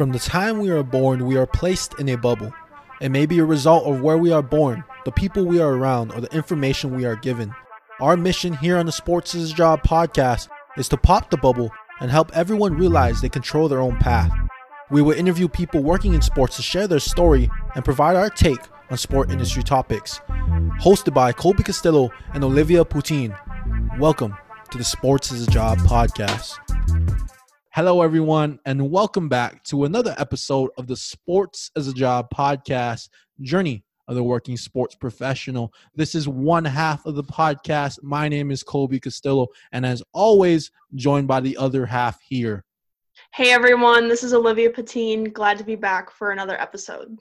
From the time we are born, we are placed in a bubble. It may be a result of where we are born, the people we are around, or the information we are given. Our mission here on the Sports is a Job podcast is to pop the bubble and help everyone realize they control their own path. We will interview people working in sports to share their story and provide our take on sport industry topics. Hosted by Colby Castillo and Olivia Poutine. Welcome to the Sports is a Job podcast. Hello, everyone, and welcome back to another episode of the Sports as a Job podcast Journey of the Working Sports Professional. This is one half of the podcast. My name is Colby Castillo, and as always, joined by the other half here. Hey everyone, this is Olivia Patine. Glad to be back for another episode.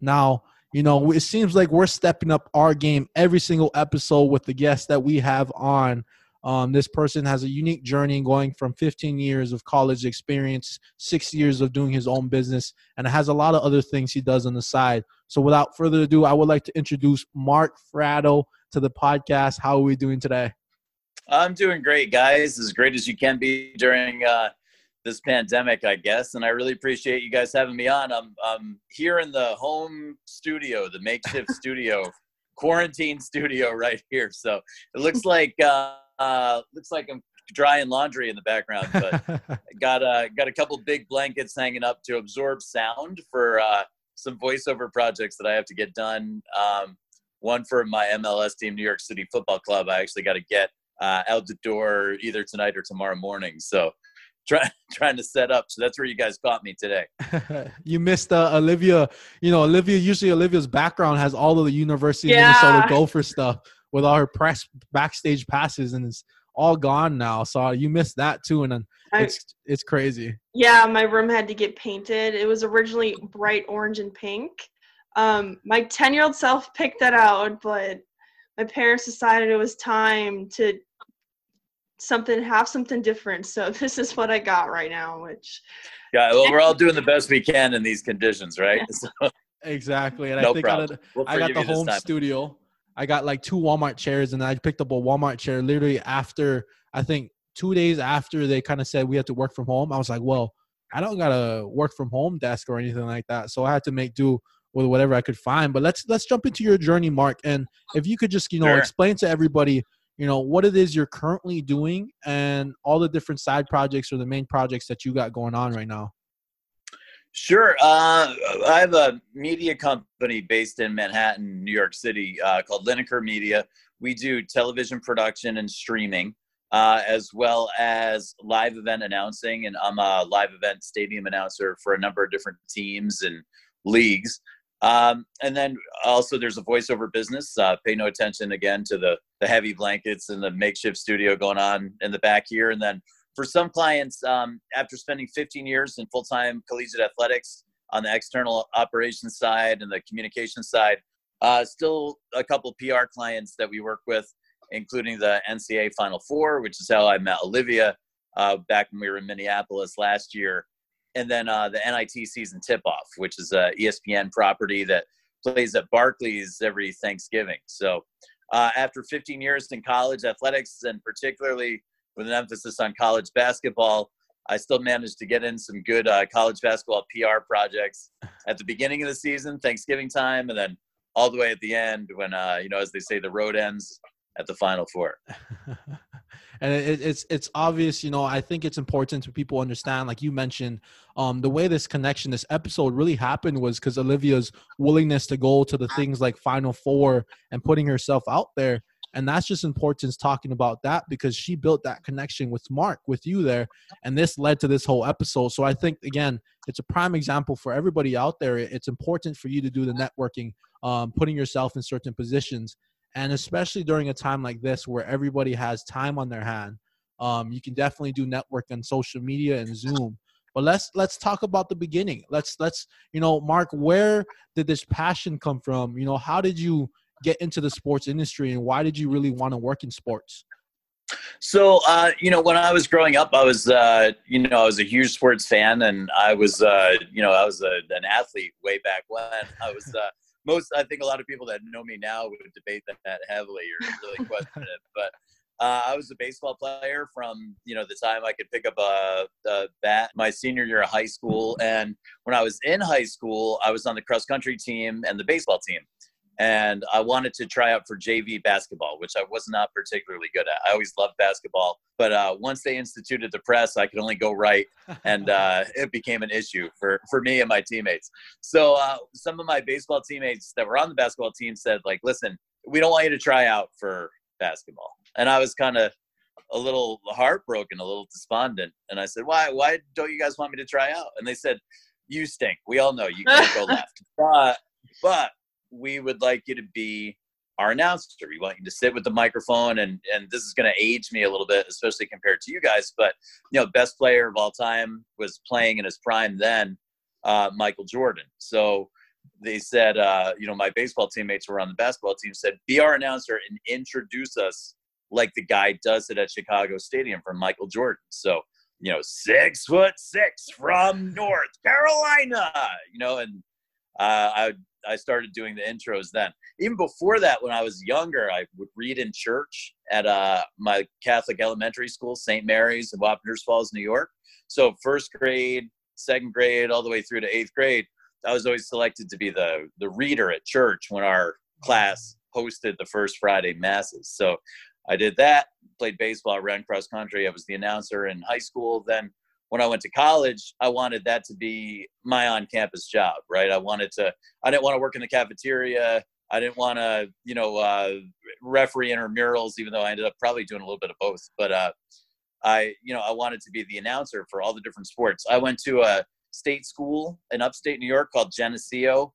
Now, you know, it seems like we're stepping up our game every single episode with the guests that we have on. Um, this person has a unique journey going from 15 years of college experience, six years of doing his own business, and has a lot of other things he does on the side. So, without further ado, I would like to introduce Mark Fratto to the podcast. How are we doing today? I'm doing great, guys. As great as you can be during uh, this pandemic, I guess. And I really appreciate you guys having me on. I'm, I'm here in the home studio, the makeshift studio, quarantine studio right here. So it looks like uh, uh, looks like I'm drying laundry in the background, but got uh, got a couple big blankets hanging up to absorb sound for uh, some voiceover projects that I have to get done. Um, one for my MLS team, New York City Football Club. I actually got to get uh, out the door either tonight or tomorrow morning. So trying trying to set up. So that's where you guys caught me today. you missed uh, Olivia. You know, Olivia. Usually, Olivia's background has all of the University yeah. of Minnesota Gopher stuff with all her press backstage passes, and it's all gone now. So you missed that too, and then it's it's crazy. Yeah, my room had to get painted. It was originally bright orange and pink. Um, my ten year old self picked that out, but my parents decided it was time to something have something different so this is what i got right now which yeah well we're all doing the best we can in these conditions right so, exactly and no i think I, we'll I got the home studio i got like two walmart chairs and i picked up a walmart chair literally after i think two days after they kind of said we had to work from home. I was like well i don't got a work from home desk or anything like that so i had to make do with whatever i could find. But let's let's jump into your journey mark and if you could just you know sure. explain to everybody you know what it is you're currently doing and all the different side projects or the main projects that you got going on right now sure uh, i have a media company based in manhattan new york city uh, called lineker media we do television production and streaming uh, as well as live event announcing and i'm a live event stadium announcer for a number of different teams and leagues um, and then also there's a voiceover business. Uh, pay no attention again to the the heavy blankets and the makeshift studio going on in the back here. And then for some clients, um, after spending 15 years in full time collegiate athletics on the external operations side and the communication side, uh, still a couple PR clients that we work with, including the NCAA Final Four, which is how I met Olivia uh, back when we were in Minneapolis last year and then uh, the NIT season tip off, which is a ESPN property that plays at Barclays every Thanksgiving. So uh, after 15 years in college athletics, and particularly with an emphasis on college basketball, I still managed to get in some good uh, college basketball PR projects at the beginning of the season, Thanksgiving time, and then all the way at the end when, uh, you know, as they say, the road ends at the Final Four. and it, it's it's obvious you know i think it's important for people understand like you mentioned um the way this connection this episode really happened was because olivia's willingness to go to the things like final four and putting herself out there and that's just important talking about that because she built that connection with mark with you there. And this led to this whole episode. So i think again it's a prime example for everybody out there. It's important for you to do the networking um, putting yourself in certain positions. And especially during a time like this where everybody has time on their hand um, you can definitely do network on social media and zoom. But let's let's talk about the beginning. Let's let's you know mark where did this passion come from? You know how did you get into the sports industry and why did you really want to work in sports so, uh, you know, when I was growing up, I was, uh, you know, I was a huge sports fan, and I was, uh, you know, I was a, an athlete way back when. I was, uh, most I think a lot of people that know me now would debate that, heavily or really question it. But Uh, I was a baseball player from you know the time I could pick up a, a, bat. My senior year of high school, and when I was in high school, I was on the cross country team and the baseball team. And I wanted to try out for JV basketball, which I was not particularly good at. I always loved basketball, but uh, once they instituted the press, I could only go right, and uh, it became an issue for for me and my teammates. So uh, some of my baseball teammates that were on the basketball team said, like, "Listen, we don't want you to try out for basketball." and I was kind of a little heartbroken, a little despondent. And I said, "Why? Why don't you guys want me to try out?" And they said, "You stink. We all know you can't go left, but but we would like you to be our announcer. We want you to sit with the microphone, and and this is going to age me a little bit, especially compared to you guys. But you know, best player of all time was playing in his prime then, uh, Michael Jordan. So." They said, uh, you know, my baseball teammates were on the basketball team. Said, "Be our announcer and introduce us like the guy does it at Chicago Stadium from Michael Jordan. So, you know, six foot six from North Carolina, you know, and uh, I I started doing the intros then. Even before that, when I was younger, I would read in church at uh, my Catholic elementary school, St. Mary's in Wappingers Falls, New York. So first grade, second grade, all the way through to eighth grade, I was always selected to be the the reader at church when our class hosted the first Friday masses. So I did that, played baseball, ran cross country. I was the announcer in high school. Then when I went to college, I wanted that to be my on campus job, right? I wanted to, I didn't want to work in the cafeteria. I didn't want to, you know, uh, referee intramurals, even though I ended up probably doing a little bit of both. But uh, I, you know, I wanted to be the announcer for all the different sports. I went to a state school in upstate New York called Geneseo.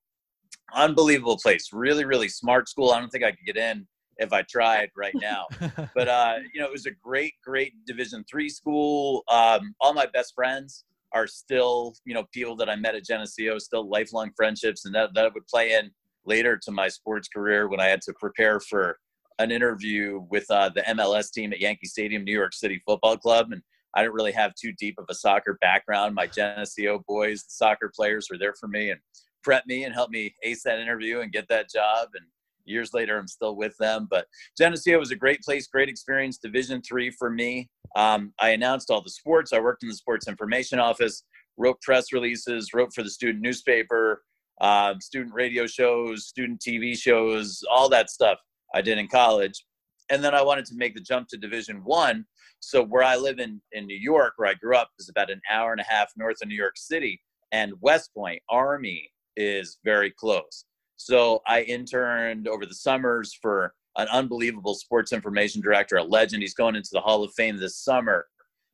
Unbelievable place, really, really smart school. I don't think I could get in if I tried right now. but uh, you know, it was a great, great Division three school. Um, all my best friends are still, you know, people that I met at Geneseo, still lifelong friendships, and that that would play in later to my sports career when I had to prepare for an interview with uh, the MLS team at Yankee Stadium, New York City Football Club, and I didn't really have too deep of a soccer background. My Geneseo boys, the soccer players, were there for me and prep me and help me ace that interview and get that job. And years later i'm still with them but geneseo was a great place great experience division three for me. Um, i announced all the sports. I worked in the sports information office wrote press releases wrote for the student newspaper um, student radio shows student tv shows all that stuff i did in college. And then i wanted to make the jump to division one. So where i live in in new york where i grew up is about an hour and a half north of new york city. And west point army is very close so I interned over the summers for an unbelievable sports information director, a legend. He's going into the Hall of Fame this summer.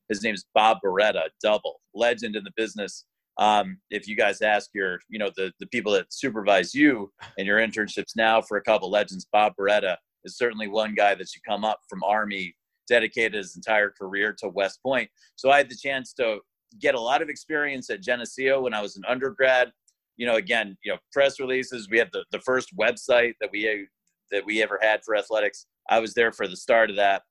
His name is Bob Beretta, double legend in the business. Um, if you guys ask your, you know, the, the people that supervise you and your internships now for a couple legends, Bob Beretta is certainly one guy that should come up from Army, dedicated his entire career to West Point. So I had the chance to get a lot of experience at Geneseo when I was an undergrad you know, again, you know, press releases. We had the, the first website that we that we ever had for athletics. I was there for the start of that.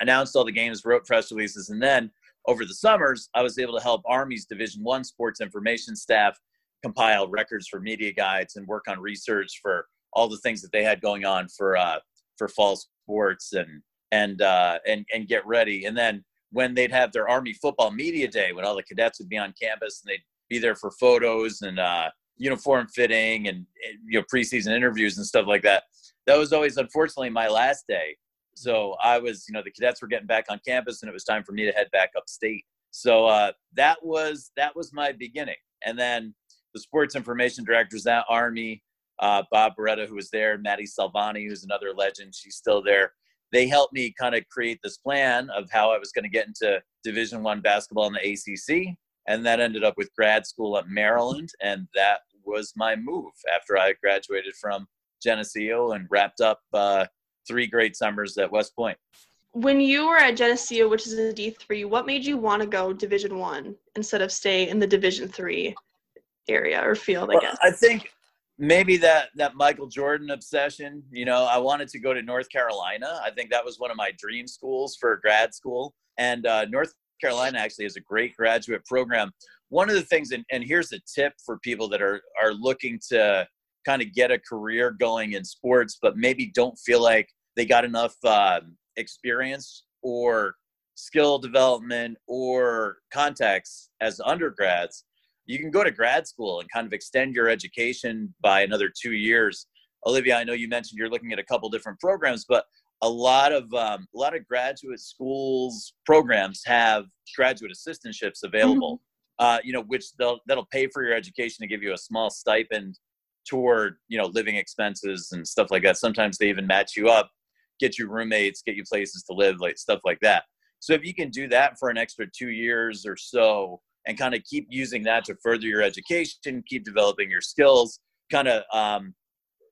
Announced all the games, wrote press releases, and then over the summers, I was able to help Army's Division One sports information staff compile records for media guides and work on research for all the things that they had going on for uh, for fall sports and and uh, and and get ready. And then when they'd have their Army football media day, when all the cadets would be on campus and they'd be there for photos and uh, uniform fitting and you know preseason interviews and stuff like that. That was always unfortunately my last day. So I was, you know, the cadets were getting back on campus, and it was time for me to head back upstate. So uh, that was that was my beginning, and then the sports information directors at Army, uh, Bob Beretta, who was there, Mady Salvani, who's another legend, she's still there. They helped me kind of create this plan of how I was going to get into Division One basketball in the ACC, and that ended up with grad school at Maryland, and that was my move after I graduated from Geneseo and wrapped up uh, three great summers at West Point. When you were at Geneseo, which is a D three, what made you want to go Division One instead of stay in the Division three area or field? I well, guess I think maybe that that Michael Jordan obsession. You know, I wanted to go to North Carolina. I think that was one of my dream schools for grad school, and uh, North Carolina actually has a great graduate program. One of the things, and, and here's a tip for people that are are looking to kind of get a career going in sports, but maybe don't feel like they got enough uh, experience or skill development or contacts as undergrads, you can go to grad school and kind of extend your education by another two years. Olivia, I know you mentioned you're looking at a couple different programs, but a lot of um, a lot of graduate schools programs have graduate assistantships available. Mm-hmm. Uh, you know, which they'll that'll pay for your education to give you a small stipend toward you know living expenses and stuff like that. Sometimes they even match you up, get you roommates, get you places to live, like stuff like that. So if you can do that for an extra two years or so, and kind of keep using that to further your education, keep developing your skills, kind of um,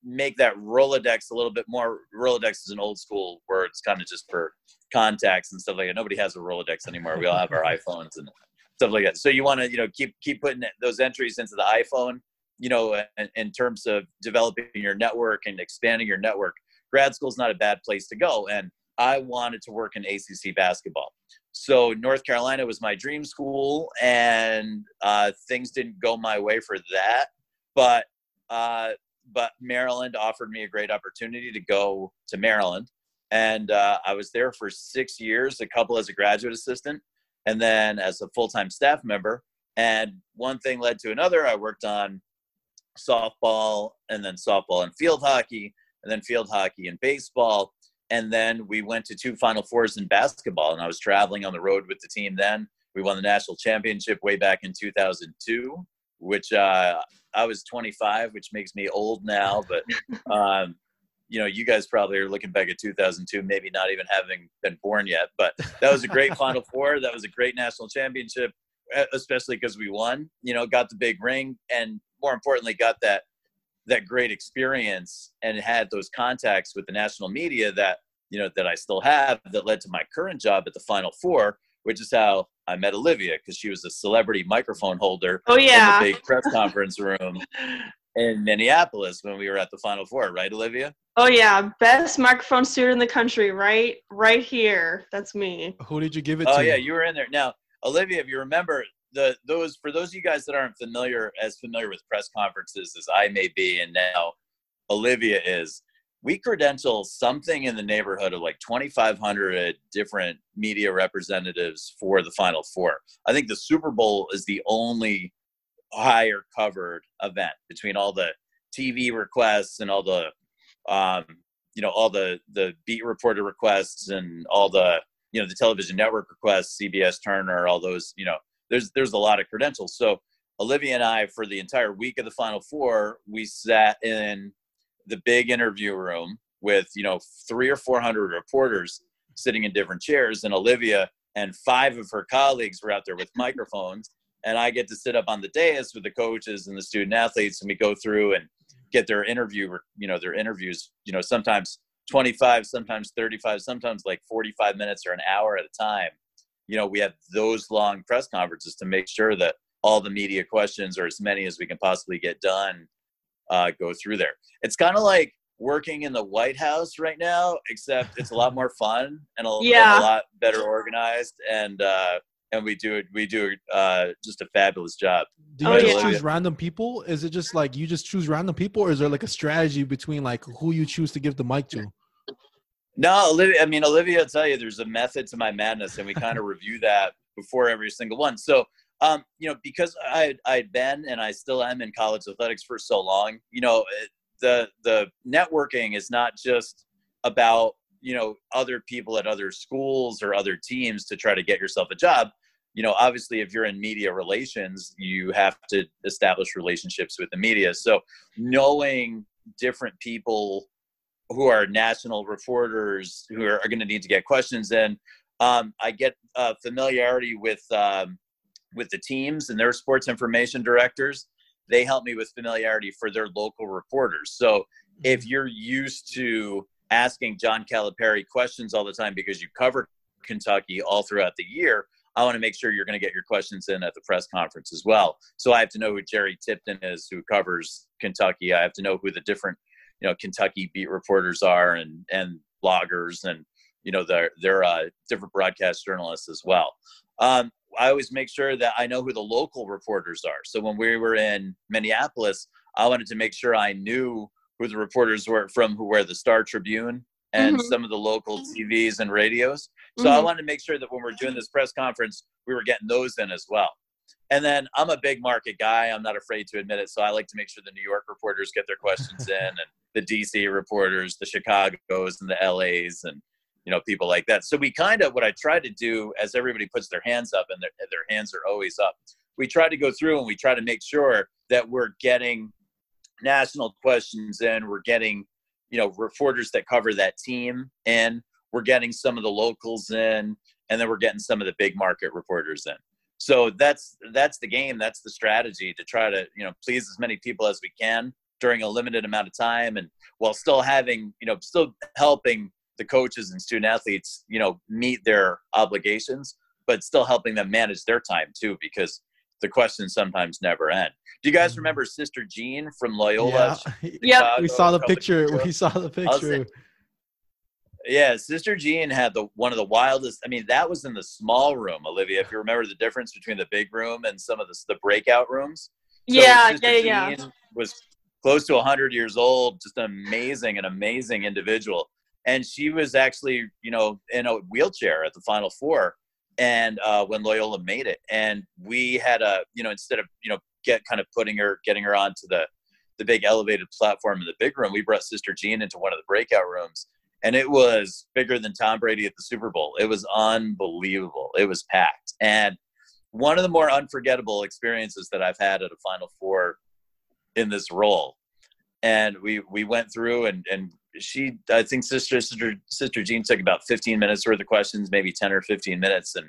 make that Rolodex a little bit more. Rolodex is an old school word. It's kind of just for contacts and stuff like that. Nobody has a Rolodex anymore. We all have our iPhones and stuff like that. So you want to, you know, keep keep putting those entries into the iPhone. You know, in, in terms of developing your network and expanding your network. Grad school is not a bad place to go, and I wanted to work in ACC basketball. So North Carolina was my dream school, and uh, things didn't go my way for that. But uh, but Maryland offered me a great opportunity to go to Maryland, and uh, I was there for six years, a couple as a graduate assistant, and then as a full time staff member. And one thing led to another. I worked on softball, and then softball and field hockey, and then field hockey and baseball. And then we went to two Final Fours in basketball, and I was traveling on the road with the team then. We won the national championship way back in 2002 which uh, I was 25, which makes me old now. But um, you know, you guys probably are looking back at 2002, maybe not even having been born yet. But that was a great Final Four. That was a great national championship, especially because we won. You know, got the big ring, and more importantly, got that that great experience and had those contacts with the national media that you know that I still have that led to my current job at the Final Four, which is how I met Olivia because she was a celebrity microphone holder oh, yeah. in the big press conference room in Minneapolis when we were at the Final Four, right, Olivia? Oh yeah, best microphone suit in the country, right, right here. That's me. Who did you give it oh, to? Oh yeah, you were in there. Now, Olivia, if you remember the those for those of you guys that aren't familiar as familiar with press conferences as I may be, and now Olivia is we credential something in the neighborhood of like 2,500 different media representatives for the Final Four. I think the Super Bowl is the only higher covered event between all the TV requests and all the, um, you know, all the the beat reporter requests and all the you know the television network requests, CBS, Turner, all those. You know, there's there's a lot of credentials. So Olivia and I, for the entire week of the Final Four, we sat in the big interview room with you know three or four hundred reporters sitting in different chairs, and Olivia and five of her colleagues were out there with microphones, and I get to sit up on the dais with the coaches and the student athletes, and we go through and get their interview, you know, their interviews, you know, sometimes 25, sometimes 35, sometimes like 45 minutes or an hour at a time. You know, we have those long press conferences to make sure that all the media questions or as many as we can possibly get done uh, go through there. It's kind of like working in the White House right now, except it's a lot more fun and a, yeah. and a lot better organized, and uh, and we do it. We do uh, just a fabulous job. Do you oh, just yeah. choose random people? Is it just like you just choose random people, or is there like a strategy between like who you choose to give the mic to? No, Olivia. I mean, Olivia will tell you there's a method to my madness, and we kind of review that before every single one. So um, you know, because I I'd been and I still am in college athletics for so long, you know, the the networking is not just about you know other people at other schools or other teams to try to get yourself a job. You know, obviously, if you're in media relations, you have to establish relationships with the media. So, knowing different people who are national reporters who are, are going to need to get questions in, um, I get uh, familiarity with um, with the teams and their sports information directors they help me with familiarity for their local reporters. So if mm-hmm. you're used to asking john calipari questions all the time because you cover kentucky all throughout the year i want to make sure you're going to get your questions in at the press conference as well. So i have to know who jerry tipton is who covers kentucky. I have to know who the different you know kentucky beat reporters are and and bloggers and you know their their uh, different broadcast journalists as well. Um, I always make sure that I know who the local reporters are. So when we were in Minneapolis, I wanted to make sure I knew who the reporters were from who were the Star Tribune and Mhm. some of the local TVs and radios. So I Mhm. wanted to make sure that when we're doing this press conference, we were getting those in as well. And then I'm a big market guy. I'm not afraid to admit it. So I like to make sure the New York reporters get their questions in, and the DC reporters, the Chicago's, and the LA's, and you know people like that. So we kind of what I try to do as everybody puts their hands up, and their their hands are always up. We try to go through and we try to make sure that we're getting national questions in. We're getting you know reporters that cover that team in. We're getting some of the locals in, and then we're getting some of the big market reporters in so that's that's the game that's the strategy to try to you know please as many people as we can during a limited amount of time and while still having you know still helping the coaches and student athletes you know meet their obligations but still helping them manage their time too because the questions sometimes never end do you guys Mhm. remember sister jean from loyola Yeah. Yep. we saw the picture. We saw the picture. Yeah, Sister Jean had the one of the wildest. I mean, that was in the small room, Olivia. If you remember the difference between the big room and some of the the breakout rooms. So yeah, Sister yeah, yeah. Was close to 100 years old, just an amazing, an amazing individual. And she was actually, you know, in a wheelchair at the Final Four, and uh, when Loyola made it, and we had a, you know, instead of, you know, get kind of putting her, getting her onto the the big elevated platform in the big room, we brought Sister Jean into one of the breakout rooms and it was bigger than Tom Brady at the Super Bowl. It was unbelievable. It was packed. And one of the more unforgettable experiences that I've had at a Final Four in this role. And we we went through and and she I think sister sister sister Jean took about 15 minutes worth of questions, maybe 10 or 15 minutes, and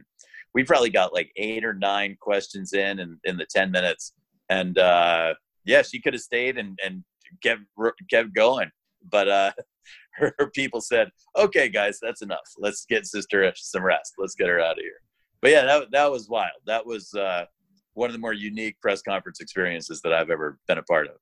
we probably got like eight or nine questions in in, in the 10 minutes. And uh, yeah, she could have stayed and and kept kept going, but uh, her, her people said, "Okay, guys, that's enough. Let's get sister some rest. Let's get her out of here." But yeah, that that was wild. That was uh, one of the more unique press conference experiences that I've ever been a part of.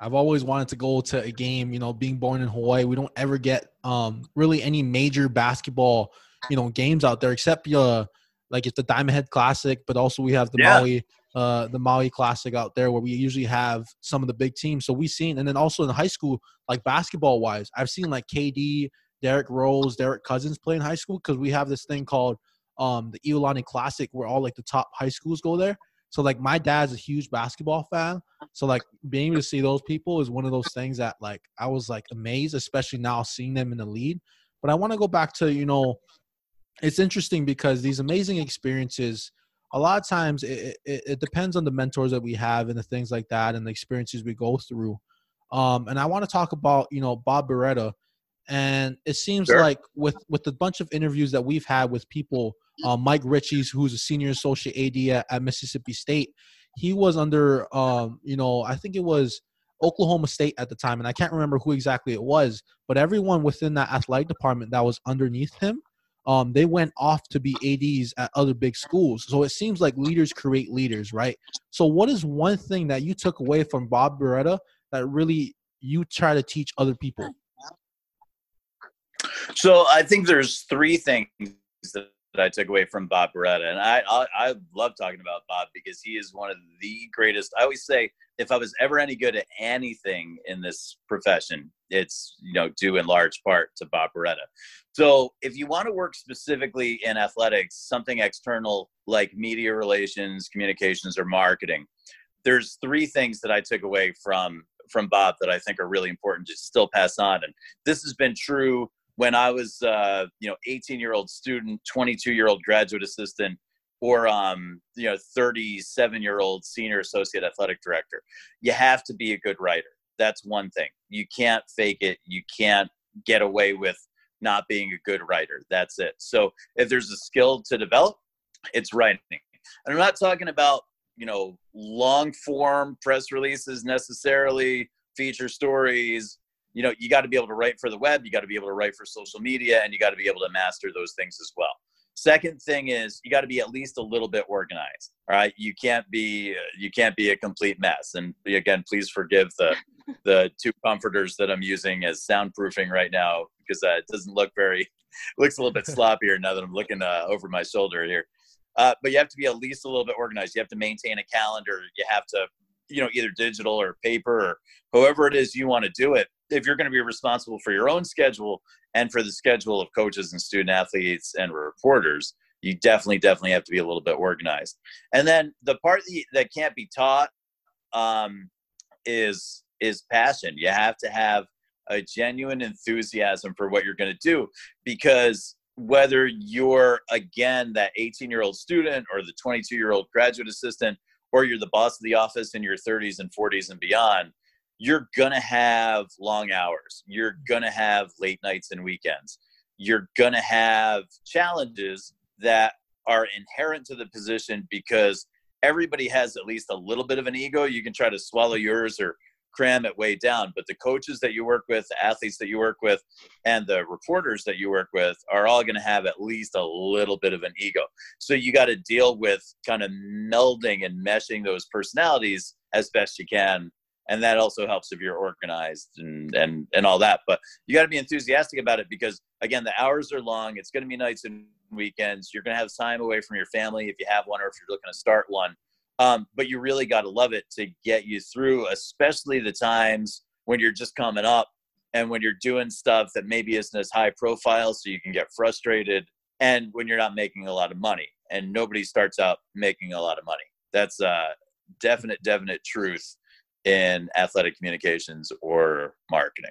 I've always wanted to go to a game. You know, being born in Hawaii, we don't ever get um, really any major basketball, you know, games out there except uh, like it's the Diamond Head Classic, but also we have the Yeah. Maui, uh, the Maui Classic out there where we usually have some of the big teams. So we've seen, and then also in high school, like basketball wise, I've seen like KD, Derrick Rose, Derek Cousins play in high school because we have this thing called um, the Iolani Classic where all like the top high schools go there. So like my dad's a huge basketball fan. So like being able to see those people is one of those things that like I was like amazed, especially now seeing them in the lead. But I want to go back to you know, it's interesting because these amazing experiences. A lot of times it, it, it depends on the mentors that we have and the things like that and the experiences we go through. Um, and I want to talk about you know Bob Beretta, and it seems Sure. like with with the bunch of interviews that we've had with people, uh, Mike Ritchie's who's a senior associate AD at, at Mississippi State, he was under um, you know I think it was Oklahoma State at the time, and I can't remember who exactly it was, but everyone within that athletic department that was underneath him, um, they went off to be ads at other big schools. So it seems like leaders create leaders, right? So what is one thing that you took away from Bob Beretta that really you try to teach other people? So I think there's three things that, that I took away from Bob Beretta, and I, I I love talking about Bob because he is one of the greatest. I always say if I was ever any good at anything in this profession, it's you know due in large part to Bob Beretta. So if you want to work specifically in athletics, something external like media relations, communications, or marketing, there's three things that I took away from from Bob that I think are really important to still pass on, and this has been true when I was, uh, you know, 18 year old student, 22 year old graduate assistant, or, um, you know, 37 year old senior associate athletic director. You have to be a good writer. That's one thing. You can't fake it. You can't get away with not being a good writer. That's it. So if there's a skill to develop, it's writing. And I'm not talking about, you know, long form press releases necessarily, feature stories, you know you got to be able to write for the web you got to be able to write for social media and you got to be able to master those things as well. Second thing is you got to be at least a little bit organized all right? You can't be you can't be a complete mess. And again please forgive the the two comforters that i'm using as soundproofing right now because uh, it doesn't look very looks a little bit sloppier now that i'm looking uh, over my shoulder here. Uh, but you have to be at least a little bit organized. You have to maintain a calendar. You have to you know either digital or paper or however it is you want to do it if you're going to be responsible for your own schedule and for the schedule of coaches and student athletes and reporters, you definitely, definitely have to be a little bit organized. And then the part that can't be taught um, is is passion. You have to have a genuine enthusiasm for what you're going to do because whether you're again that 18 year old student or the 22 year old graduate assistant or you're the boss of the office in your 30s and 40s and beyond you're going to have long hours you're going to have late nights and weekends you're going to have challenges that are inherent to the position because everybody has at least a little bit of an ego you can try to swallow yours or cram it way down. But the coaches that you work with, the athletes that you work with, and the reporters that you work with are all going to have at least a little bit of an ego. So you got to deal with kind of melding and meshing those personalities as best you can. And that also helps if you're organized and, and, and all that. But you got to be enthusiastic about it because, again, the hours are long. It's going to be nights and weekends. You're going to have time away from your family if you have one or if you're looking to start one. Um, but you really got to love it to get you through, especially the times when you're just coming up and when you're doing stuff that maybe isn't as high profile, so you can get frustrated, and when you're not making a lot of money. And nobody starts out making a lot of money. That's a definite, definite truth in athletic communications or marketing.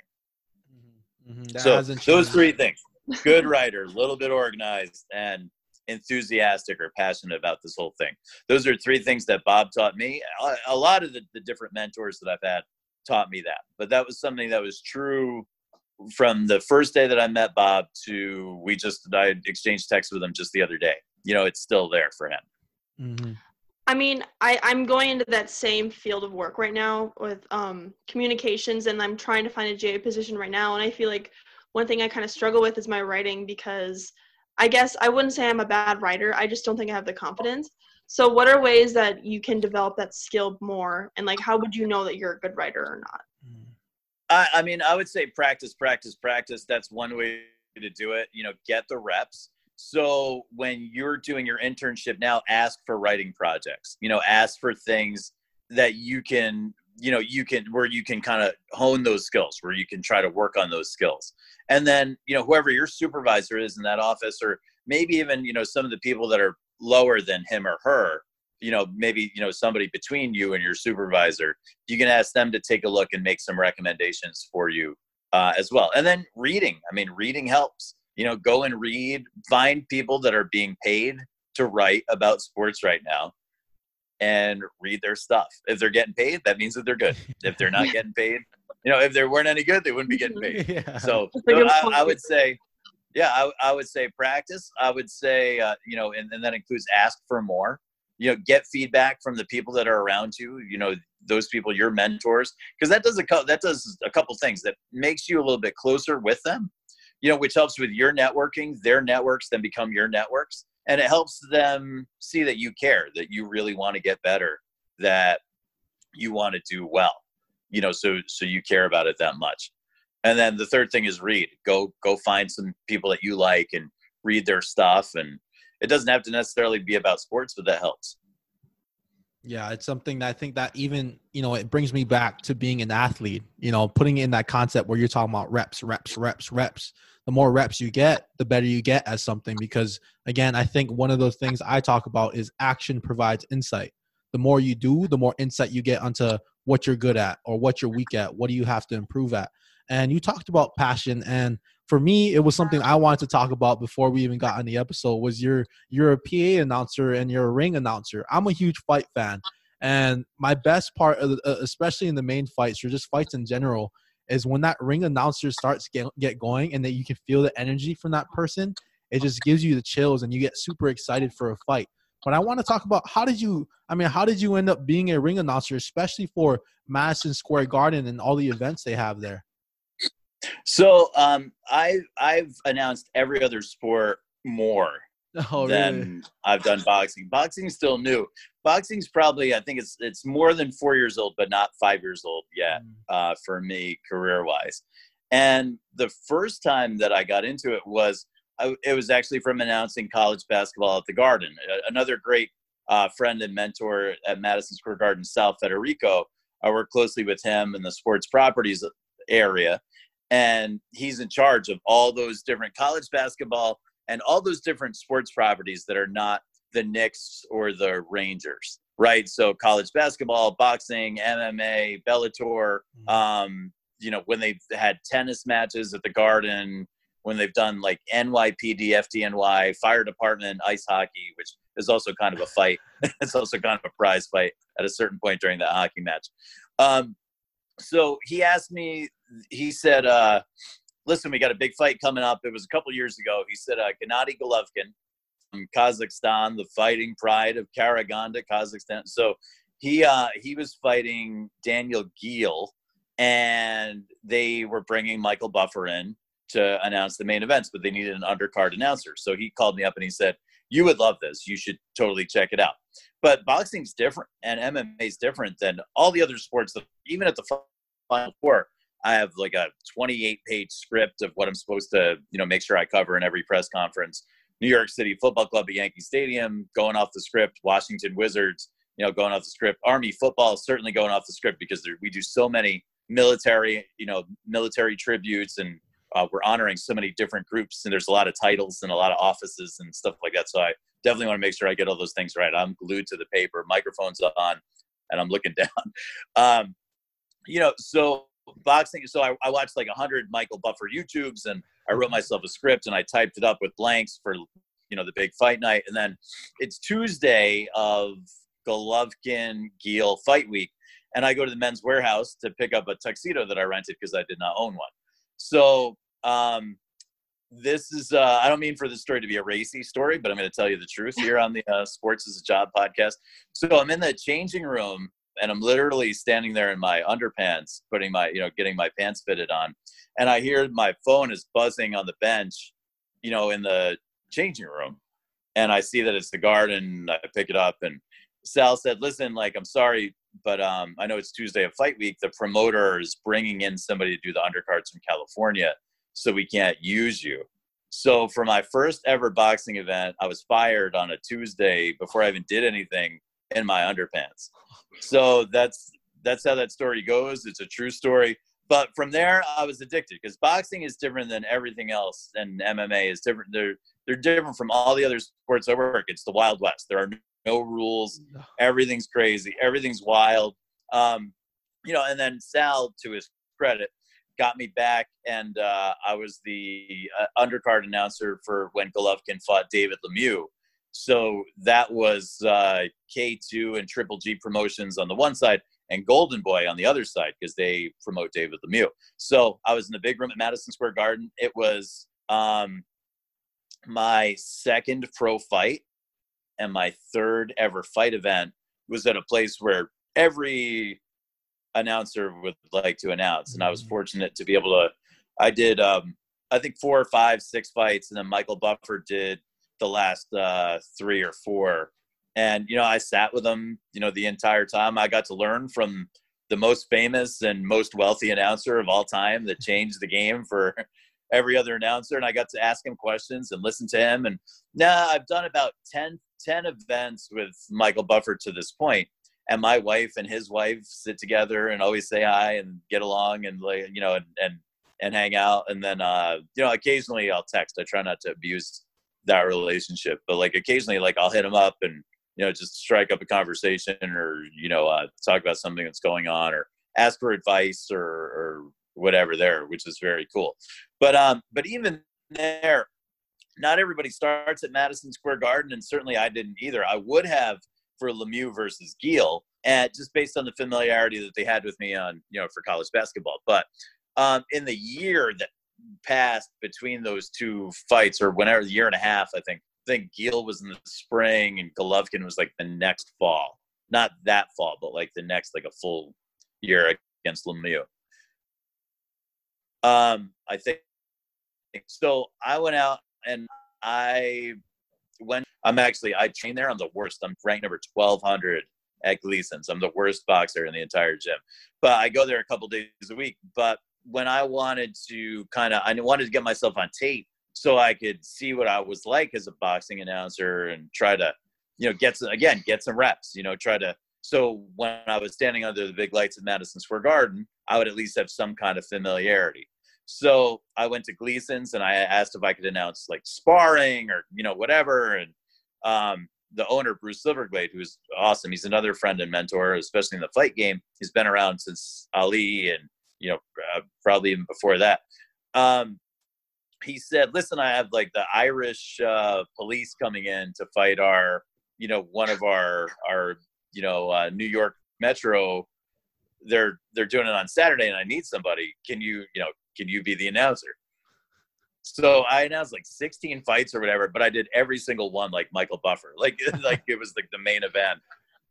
Mm-hmm. mm-hmm. So those three things: good writer, a little bit organized, and enthusiastic or passionate about this whole thing. Those are three things that Bob taught me. A, lot of the, the different mentors that I've had taught me that, but that was something that was true from the first day that I met Bob to we just I exchanged texts with him just the other day. You know, it's still there for him. Mm-hmm. I mean, I, I'm going into that same field of work right now with um, communications, and I'm trying to find a GA position right now. And I feel like one thing I kind of struggle with is my writing because I guess I wouldn't say I'm a bad writer. I just don't think I have the confidence. So, what are ways that you can develop that skill more? And like, how would you know that you're a good writer or not? I, I mean, I would say practice, practice, practice. That's one way to do it. You know, get the reps. So when you're doing your internship now, ask for writing projects. You know, ask for things that you can you know you can where you can kind of hone those skills where you can try to work on those skills and then you know whoever your supervisor is in that office or maybe even you know some of the people that are lower than him or her you know maybe you know somebody between you and your supervisor you can ask them to take a look and make some recommendations for you uh, as well and then reading i mean reading helps you know go and read find people that are being paid to write about sports right now and read their stuff. If they're getting paid, that means that they're good. If they're not getting paid, you know, if they weren't any good, they wouldn't be getting paid. Yeah. So, so I, I, would say, yeah, I, I, would say practice. I would say, uh, you know, and, and that includes ask for more. You know, get feedback from the people that are around you. You know, those people, your mentors, because that does a couple. That does a couple things that makes you a little bit closer with them. You know, which helps with your networking. Their networks then become your networks. And it helps them see that you care that you really want to get better that you want to do well you know so so you care about it that much. And then the third thing is read. Go go find some people that you like and read their stuff. And it doesn't have to necessarily be about sports but that helps yeah, it's something that I think that even, you know, it brings me back to being an athlete, you know, putting in that concept where you're talking about reps, reps, reps, reps. The more reps you get, the better you get as something. Because again, I think one of those things I talk about is action provides insight. The more you do, the more insight you get onto what you're good at or what you're weak at. What do you have to improve at? And you talked about passion and for me, it was something I wanted to talk about before we even got on the episode. Was you're you're a PA announcer and you're a ring announcer. I'm a huge fight fan, and my best part, uh, especially in the main fights or just fights in general, is when that ring announcer starts get get going and that you can feel the energy from that person. It just gives you the chills and you get super excited for a fight. But I want to talk about how did you? I mean, how did you end up being a ring announcer, especially for Madison Square Garden and all the events they have there? So um, I I've announced every other sport more oh, than really? I've done boxing. Boxing's still new. Boxing's probably I think it's it's more than four years old, but not five years old yet mm. uh, for me career wise. And the first time that I got into it was I, it was actually from announcing college basketball at the Garden. Another great uh, friend and mentor at Madison Square Garden, Sal Federico. I work closely with him in the sports properties area and he's in charge of all those different college basketball and all those different sports properties that are not the Knicks or the Rangers, right? So college basketball, boxing, MMA, Bellator. Mm-hmm. Um, you know, when they've had tennis matches at the Garden, when they've done like NYPD, FDNY, fire department, ice hockey, which is also kind of a fight. it's also kind of a prize fight at a certain point during the hockey match. Um, so he asked me, he said, uh, listen, we got a big fight coming up. It was a couple years ago. He said, uh, Gennady Golovkin from Kazakhstan, the fighting pride of Karaganda, Kazakhstan. So he uh, he was fighting Daniel Geale, and they were bringing Michael Buffer in to announce the main events, but they needed an undercard announcer. So he called me up and he said, "You would love this. You should totally check it out." But boxing's different, and MMA is different than all the other sports. Even at the final four, I have like a 28 page script of what I'm supposed to, you know, make sure I cover in every press conference. New York City Football Club at Yankee Stadium, going off the script. Washington Wizards, you know, going off the script. Army football certainly going off the script because there, we do so many military, you know, military tributes and uh, we're honoring so many different groups and there's a lot of titles and a lot of offices and stuff like that. So I definitely want to make sure I get all those things right. I'm glued to the paper, microphones on, and I'm looking down. Um, you know, so boxing. So I, I watched like a hundred Michael Buffer YouTubes and I wrote myself a script and I typed it up with blanks for, you know, the big fight night. And then it's Tuesday of Golovkin Geale fight week. And I go to the Men's Wearhouse to pick up a tuxedo that I rented because I did not own one. So um, this is uh, I don't mean for the story to be a racy story, but I'm going to tell you the truth here on the uh, Sports is a Job podcast. So I'm in the changing room and I'm literally standing there in my underpants, putting my you know getting my pants fitted on, and I hear my phone is buzzing on the bench, you know, in the changing room, and I see that it's the Garden. I pick it up and Sal said, "Listen, like I'm sorry, but um, I know it's Tuesday of fight week. The promoter is bringing in somebody to do the undercards from California, so we can't use you. So for my first ever boxing event, I was fired on a Tuesday before I even did anything in my underpants. So that's that's how that story goes. It's a true story. But from there, I was addicted because boxing is different than everything else, and MMA is different. They're they're different from all the other sports I work. It's the Wild West. There are no rules. Everything's crazy. Everything's wild. Um, you know, and then Sal, to his credit, got me back, and uh, I was the uh, undercard announcer for when Golovkin fought David Lemieux. So that was uh, K2 and Triple G promotions on the one side, and Golden Boy on the other side because they promote David Lemieux. So I was in the big room at Madison Square Garden. It was um, my second pro fight and my third ever fight event was at a place where every announcer would like to announce and i was mm-hmm. fortunate to be able to i did um, i think four or five six fights and then michael buffer did the last uh, three or four. And you know i sat with him you know the entire time. I got to learn from the most famous and most wealthy announcer of all time that changed the game for every other announcer. And i got to ask him questions and listen to him. And now i've done about 10 10 events with Michael Buffer to this point. and my wife and his wife sit together and always say hi and get along and you know and and and hang out. And then uh you know occasionally I'll text. I try not to abuse that relationship, but like occasionally like I'll hit him up and you know just strike up a conversation or you know uh, talk about something that's going on or ask for advice or or whatever there, which is very cool. But um but even there not everybody starts at Madison Square Garden, and certainly I didn't either. I would have for Lemieux versus Geale, and just based on the familiarity that they had with me on, you know, for college basketball. But um, in the year that passed between those two fights, or whenever the year and a half, I think, I think Geale was in the spring and Golovkin was like the next fall. Not that fall, but like the next, like a full year against Lemieux. Um, I think so. I went out and I went. I'm actually I train there. I'm the worst. I'm ranked number 1200 at Gleason's. I'm the worst boxer in the entire gym, but I go there a couple days a week. But when I wanted to kind of, I wanted to get myself on tape so I could see what I was like as a boxing announcer and try to, you know, get some again, get some reps. You know, try to. So when I was standing under the big lights at Madison Square Garden, I would at least have some kind of familiarity. So I went to Gleason's and I asked if I could announce like sparring or you know whatever. And um, the owner Bruce Silverglade, who's awesome, he's another friend and mentor, especially in the fight game. He's been around since Ali and you know uh, probably even before that. Um, he said, "Listen, I have like the Irish uh, police coming in to fight our, you know, one of our our you know uh, New York Metro. They're they're doing it on Saturday, and I need somebody. Can you you know can you be the announcer?" So I announced like 16 fights or whatever, but I did every single one like Michael Buffer, like like it was like the main event,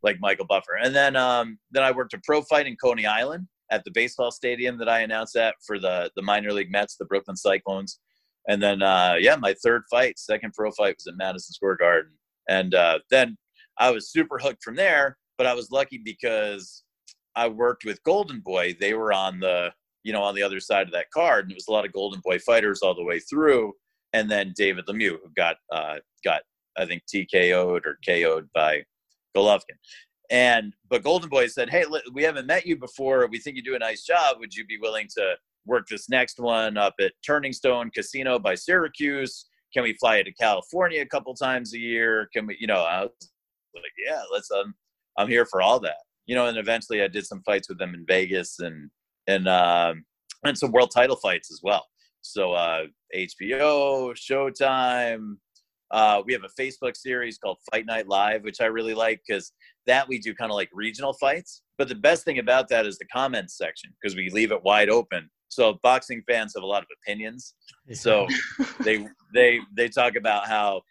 like Michael Buffer. And then um then I worked a pro fight in Coney Island at the baseball stadium that I announced at for the the minor league Mets, the Brooklyn Cyclones. And then uh yeah, my third fight, second pro fight was at Madison Square Garden. And uh then I was super hooked from there, but I was lucky because I worked with Golden Boy. They were on the you know, on the other side of that card. And it was a lot of Golden Boy fighters all the way through. And then David Lemieux, who got, uh, got I think, TKO'd or KO'd by Golovkin. And, but Golden Boy said, Hey, we haven't met you before. We think you do a nice job. Would you be willing to work this next one up at Turning Stone Casino by Syracuse? Can we fly you to California a couple times a year? Can we, you know, I was like, yeah, let's, um, I'm here for all that, you know, and eventually I did some fights with them in Vegas and, and um, and some world title fights as well. So uh, HBO, Showtime. Uh, we have a Facebook series called Fight Night Live, which I really like because that we do kind of like regional fights. But the best thing about that is the comments section because we leave it wide open. So boxing fans have a lot of opinions. So they they they talk about how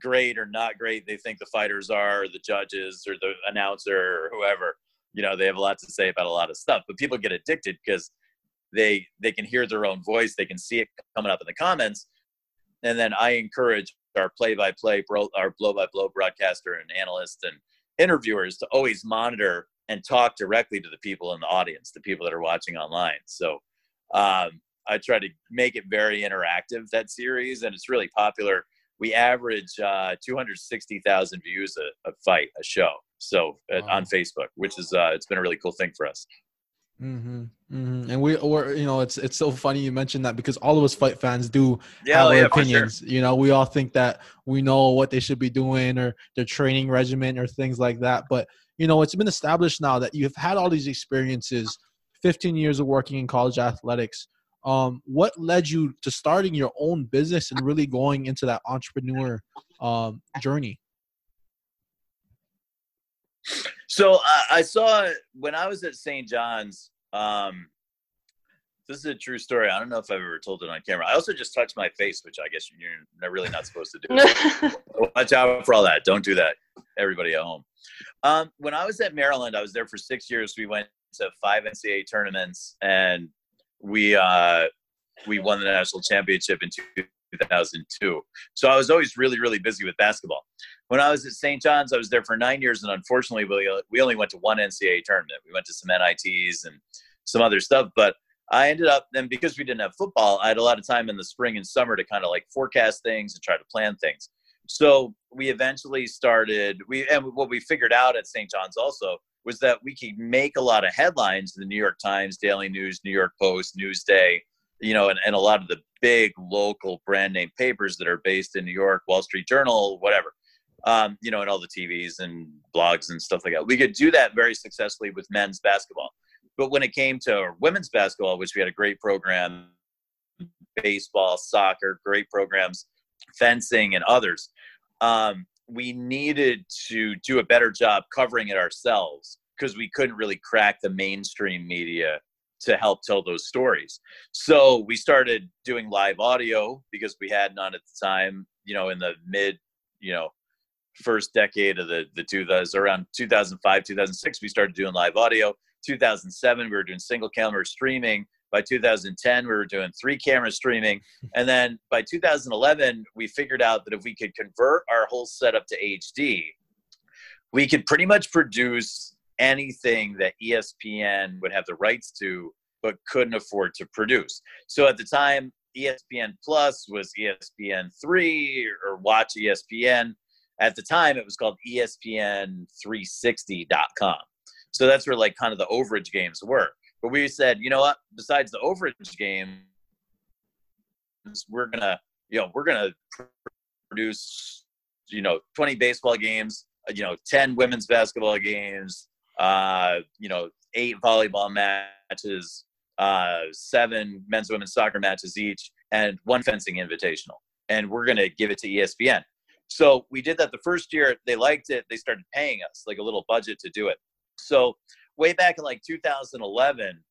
great or not great they think the fighters are, or the judges, or the announcer, or whoever you know they have a lot to say about a lot of stuff but people get addicted because they they can hear their own voice they can see it coming up in the comments and then i encourage our play-by-play our blow-by-blow broadcaster and analyst and interviewers to always monitor and talk directly to the people in the audience the people that are watching online so um, i try to make it very interactive that series and it's really popular we average uh, 260,000 views a, a, fight, a show. So uh, wow. on Facebook, which is uh, it's been a really cool thing for us. Mm-hmm. Mm-hmm. And we, or you know, it's it's so funny you mentioned that because all of us fight fans do yeah, have oh, yeah, opinions. Sure. You know, we all think that we know what they should be doing or their training regimen or things like that. But you know, it's been established now that you've had all these experiences, 15 years of working in college athletics um, what led you to starting your own business and really going into that entrepreneur um, journey? So uh, I saw when I was at St. John's. Um, this is a true story. I don't know if I've ever told it on camera. I also just touched my face, which I guess you're really not supposed to do. Watch out for all that. Don't do that, everybody at home. Um, when I was at Maryland, I was there for six years. We went to five NCAA tournaments, and we uh, we won the national championship in 2002. So I was always really really busy with basketball. When I was at St. John's, I was there for nine years, and unfortunately, we only went to one NCAA tournament. We went to some NITs and some other stuff, but I ended up then because we didn't have football, I had a lot of time in the spring and summer to kind of like forecast things and try to plan things. So we eventually started we and what we figured out at St. John's also was that we could make a lot of headlines in the New York Times, Daily News, New York Post, Newsday, you know, and, and a lot of the big local brand name papers that are based in New York, Wall Street Journal, whatever, um, you know, and all the TVs and blogs and stuff like that. We could do that very successfully with men's basketball. But when it came to women's basketball, which we had a great program, baseball, soccer, great programs, fencing, and others, um, we needed to do a better job covering it ourselves because we couldn't really crack the mainstream media to help tell those stories. So we started doing live audio because we had none at the time, you know, in the mid, you know, first decade of the the 2000s around 2005 2006 we started doing live audio 2007 we were doing single camera streaming by 2010, we were doing three camera streaming. And then by 2011, we figured out that if we could convert our whole setup to HD, we could pretty much produce anything that ESPN would have the rights to, but couldn't afford to produce. So at the time, ESPN Plus was ESPN3 or Watch ESPN. At the time, it was called ESPN360.com. So that's where like kind of the overage games were. But we said, you know what? Besides the overage game, we're gonna you know we're gonna produce you know 20 baseball games you know 10 women's basketball games uh you know eight volleyball matches uh seven men's women's soccer matches each and one fencing invitational. And we're going to give it to espn so we did that the first year they liked it they started paying us like a little budget to do it. So way back in like 2011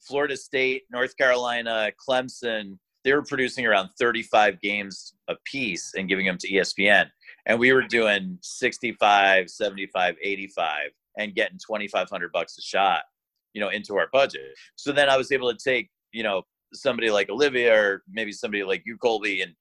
florida state north carolina clemson they were producing around 35 games a piece and giving them to espn and we were doing 65 75 85 and getting 2500 bucks a shot you know into our budget so then i was able to take you know somebody like olivia or maybe somebody like you colby and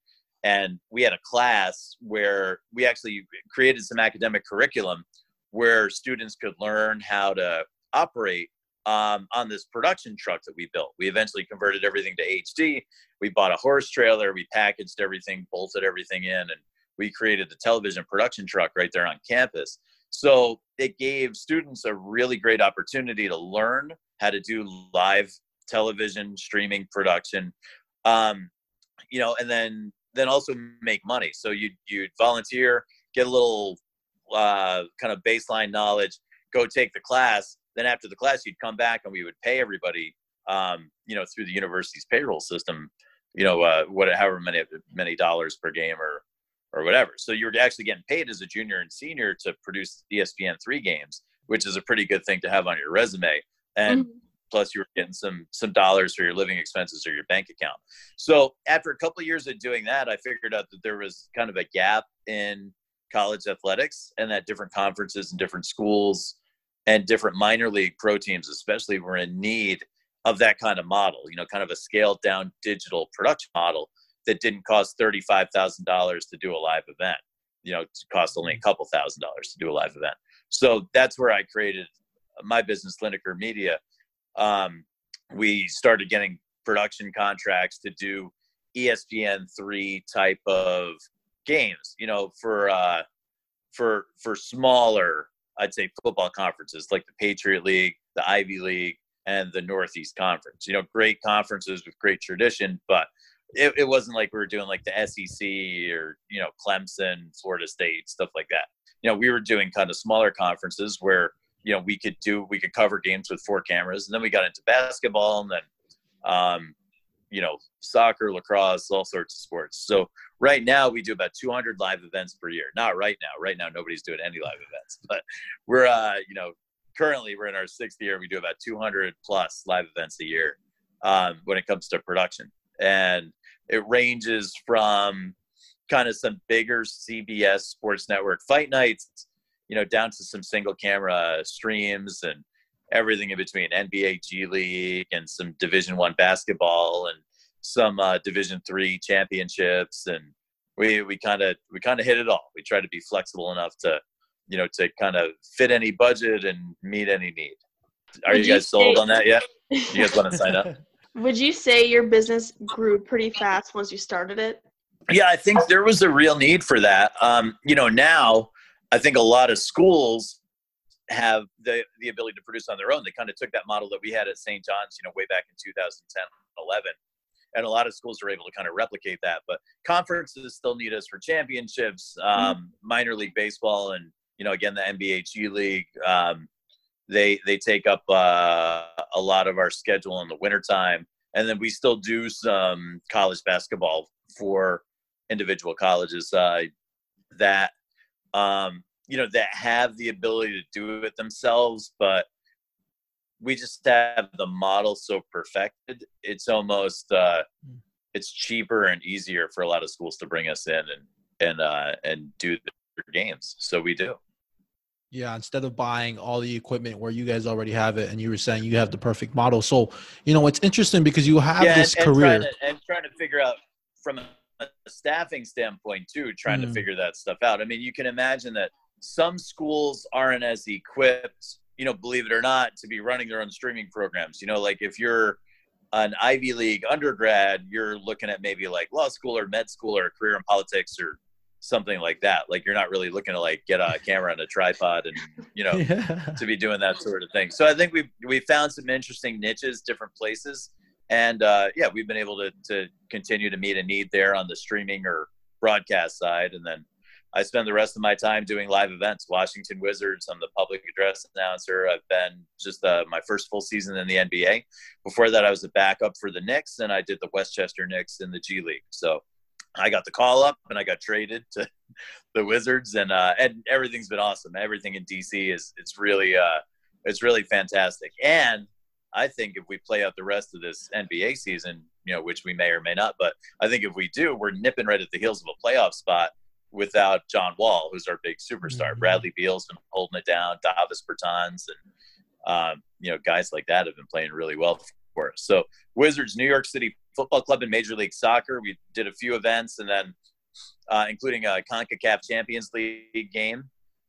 and we had a class where we actually created some academic curriculum where students could learn how to operate um, on this production truck that we built. We eventually converted everything to HD. We bought a horse trailer, we packaged everything, bolted everything in, and we created the television production truck right there on campus. So it gave students a really great opportunity to learn how to do live television streaming production, um, you know, and then then also make money. So you you volunteer, get a little uh, kind of baseline knowledge, go take the class. Then after the class, you'd come back and we would pay everybody, um, you know, through the university's payroll system, you know, uh, however many many dollars per game or or whatever. So you were actually getting paid as a junior and senior to produce ESPN three games, which is a pretty good thing to have on your resume. And mm-hmm. plus, you were getting some some dollars for your living expenses or your bank account. So after a couple of years of doing that, I figured out that there was kind of a gap in college athletics, and that different conferences and different schools and different minor league pro teams, especially, were in need of that kind of model. You know, kind of a scaled down digital production model that didn't cost $35,000 to do a live event. You know, it cost only a mm-hmm. couple thousand dollars to do a live event. So that's where I created my business, Linacre Media. Um, we started getting production contracts to do ESPN three type of games. You know, for uh, for for smaller, I'd say football conferences like the Patriot League, the Ivy League, and the Northeast Conference. You know, great conferences with great tradition, but it, it wasn't like we were doing like the SEC or you know Clemson, Florida State, stuff like that. You know, we were doing kind of smaller conferences where you know we could do we could cover games with four cameras, and then we got into basketball, and then um, you know soccer, lacrosse, all sorts of sports. So right now we do about 200 live events per year. Not right now. Right now nobody's doing any live events, but we're uh, you know currently we're in our sixth year. We do about 200 plus live events a year um, when it comes to production, and it ranges from kind of some bigger CBS Sports Network fight nights, you know, down to some single camera streams and everything in between NBA G League and some Division One basketball and some uh, Division Three championships and we we kind of we kind of hit it all. We try to be flexible enough to you know to kind of fit any budget and meet any need. Are you guys sold on that yet? You guys want to sign up? Would you say your business grew pretty fast once you started it? Yeah, I think there was a real need for that. Um, you know, now I think a lot of schools have the the ability to produce on their own. They kind of took that model that we had at St. John's, you know, way back in 2010, 11, and a lot of schools are able to kind of replicate that. But conferences still need us for championships, mm-hmm. um, mm-hmm. minor league baseball, and you know, again the NBA G League. Um, they they take up uh, a lot of our schedule in the wintertime. And then we still do some college basketball for individual colleges uh, that um, you know that have the ability to do it themselves but we just have the model so perfected it's almost uh, it's cheaper and easier for a lot of schools to bring us in and and uh, and do their games. So we do yeah, instead of buying all the equipment where you guys already have it, and you were saying you have the perfect model. So, you know, it's interesting because you have yeah, this and, career. And trying, to, and trying to figure out from a staffing standpoint too, trying mm. to figure that stuff out. I mean, you can imagine that some schools aren't as equipped, you know, believe it or not, to be running their own streaming programs. You know, like if you're an Ivy League undergrad, you're looking at maybe like law school or med school or a career in politics or something like that. Like you're not really looking to like get a camera and a tripod and you know yeah. to be doing that sort of thing. So I think we we found some interesting niches, different places, and uh, yeah, we've been able to to continue to meet a need there on the streaming or broadcast side, and then I spend the rest of my time doing live events. Washington Wizards. I'm the public address announcer. I've been just uh, my first full season in the NBA. Before that, I was a backup for the Knicks, and I did the Westchester Knicks in the G League. So I got the call up, and I got traded to the Wizards, and uh, and everything's been awesome. Everything in DC is it's really uh, it's really fantastic. And I think if we play out the rest of this NBA season, you know, which we may or may not, but I think if we do, we're nipping right at the heels of a playoff spot without John Wall, who's our big superstar. Mm-hmm. Bradley Beal's been holding it down, Davis Bertans, and um, you know guys like that have been playing really well for us. So Wizards, New York City Football Club, and Major League Soccer. We did a few events, and then uh, including a Concacaf Champions League game,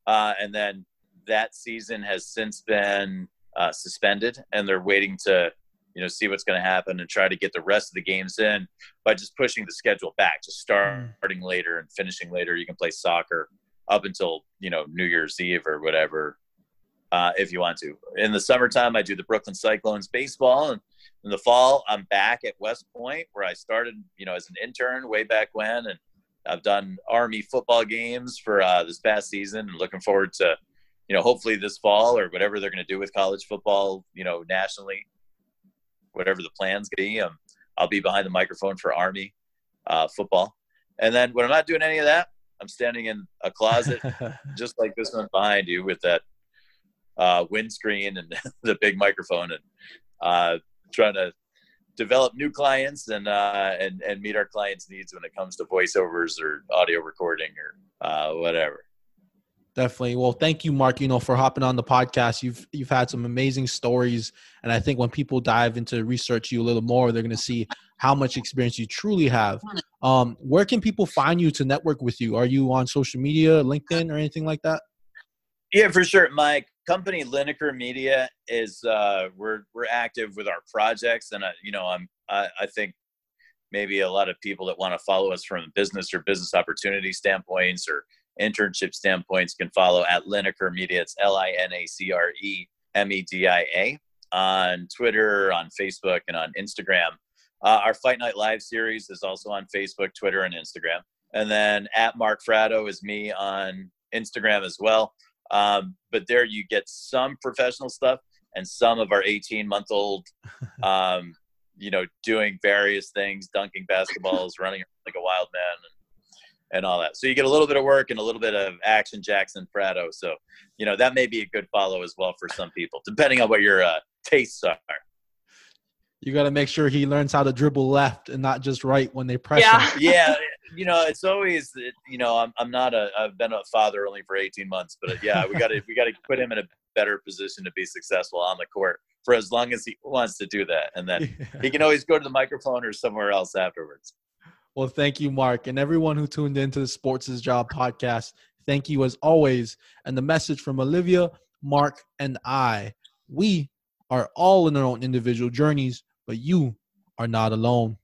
uh, and then that season has since been uh, suspended, and they're waiting to you know see what's going to happen and try to get the rest of the games in by just pushing the schedule back just starting later and finishing later. You can play soccer up until you know new year's eve or whatever uh, if you want to. In the summertime i do the brooklyn cyclones baseball and in the fall i'm back at west point where i started you know as an intern way back when and i've done army football games for uh, this past season and looking forward to you know hopefully this fall or whatever they're going to do with college football you know nationally whatever the plans be. Um, I'll be behind the microphone for Army uh, football. And then when I'm not doing any of that, I'm standing in a closet just like this one behind you with that uh, windscreen and the big microphone and uh, trying to develop new clients and, uh, and, and meet our clients' needs when it comes to voiceovers or audio recording or uh, whatever. Definitely. Well, thank you, Mark. You know, for hopping on the podcast. You've you've had some amazing stories, and I think when people dive into research you a little more, they're going to see how much experience you truly have. Um, where can people find you to network with you? Are you on social media, LinkedIn, or anything like that? Yeah, for sure. My company, Linacre Media, is uh, we're we're active with our projects, and uh, you know, I'm I, I think maybe a lot of people that want to follow us from business or business opportunity standpoints or internship standpoints can follow at Linacre Media. It's L I N A C R E M E D I A on Twitter, on Facebook, and on Instagram. Uh, our Fight Night Live series is also on Facebook, Twitter, and Instagram. And then at Mark Fratto is me on Instagram as well. Um, but there you get some professional stuff and some of our 18 month old, um, you know, doing various things, dunking basketballs, running like a wild man, and and all that. So you get a little bit of work and a little bit of action Jackson Fratto. So, you know, that may be a good follow as well for some people, depending on what your uh, tastes are. You got to make sure he learns how to dribble left and not just right when they press yeah. him. yeah, you know, it's always, you know, I'm, I'm not a, I've been a father only for 18 months, but yeah, we got to, we got to put him in a better position to be successful on the court for as long as he wants to do that, and then yeah. he can always go to the microphone or somewhere else afterwards. Well, thank you, Mark, and everyone who tuned into the Sports is Job podcast. Thank you as always. And the message from Olivia, Mark, and I we are all in our own individual journeys, but you are not alone.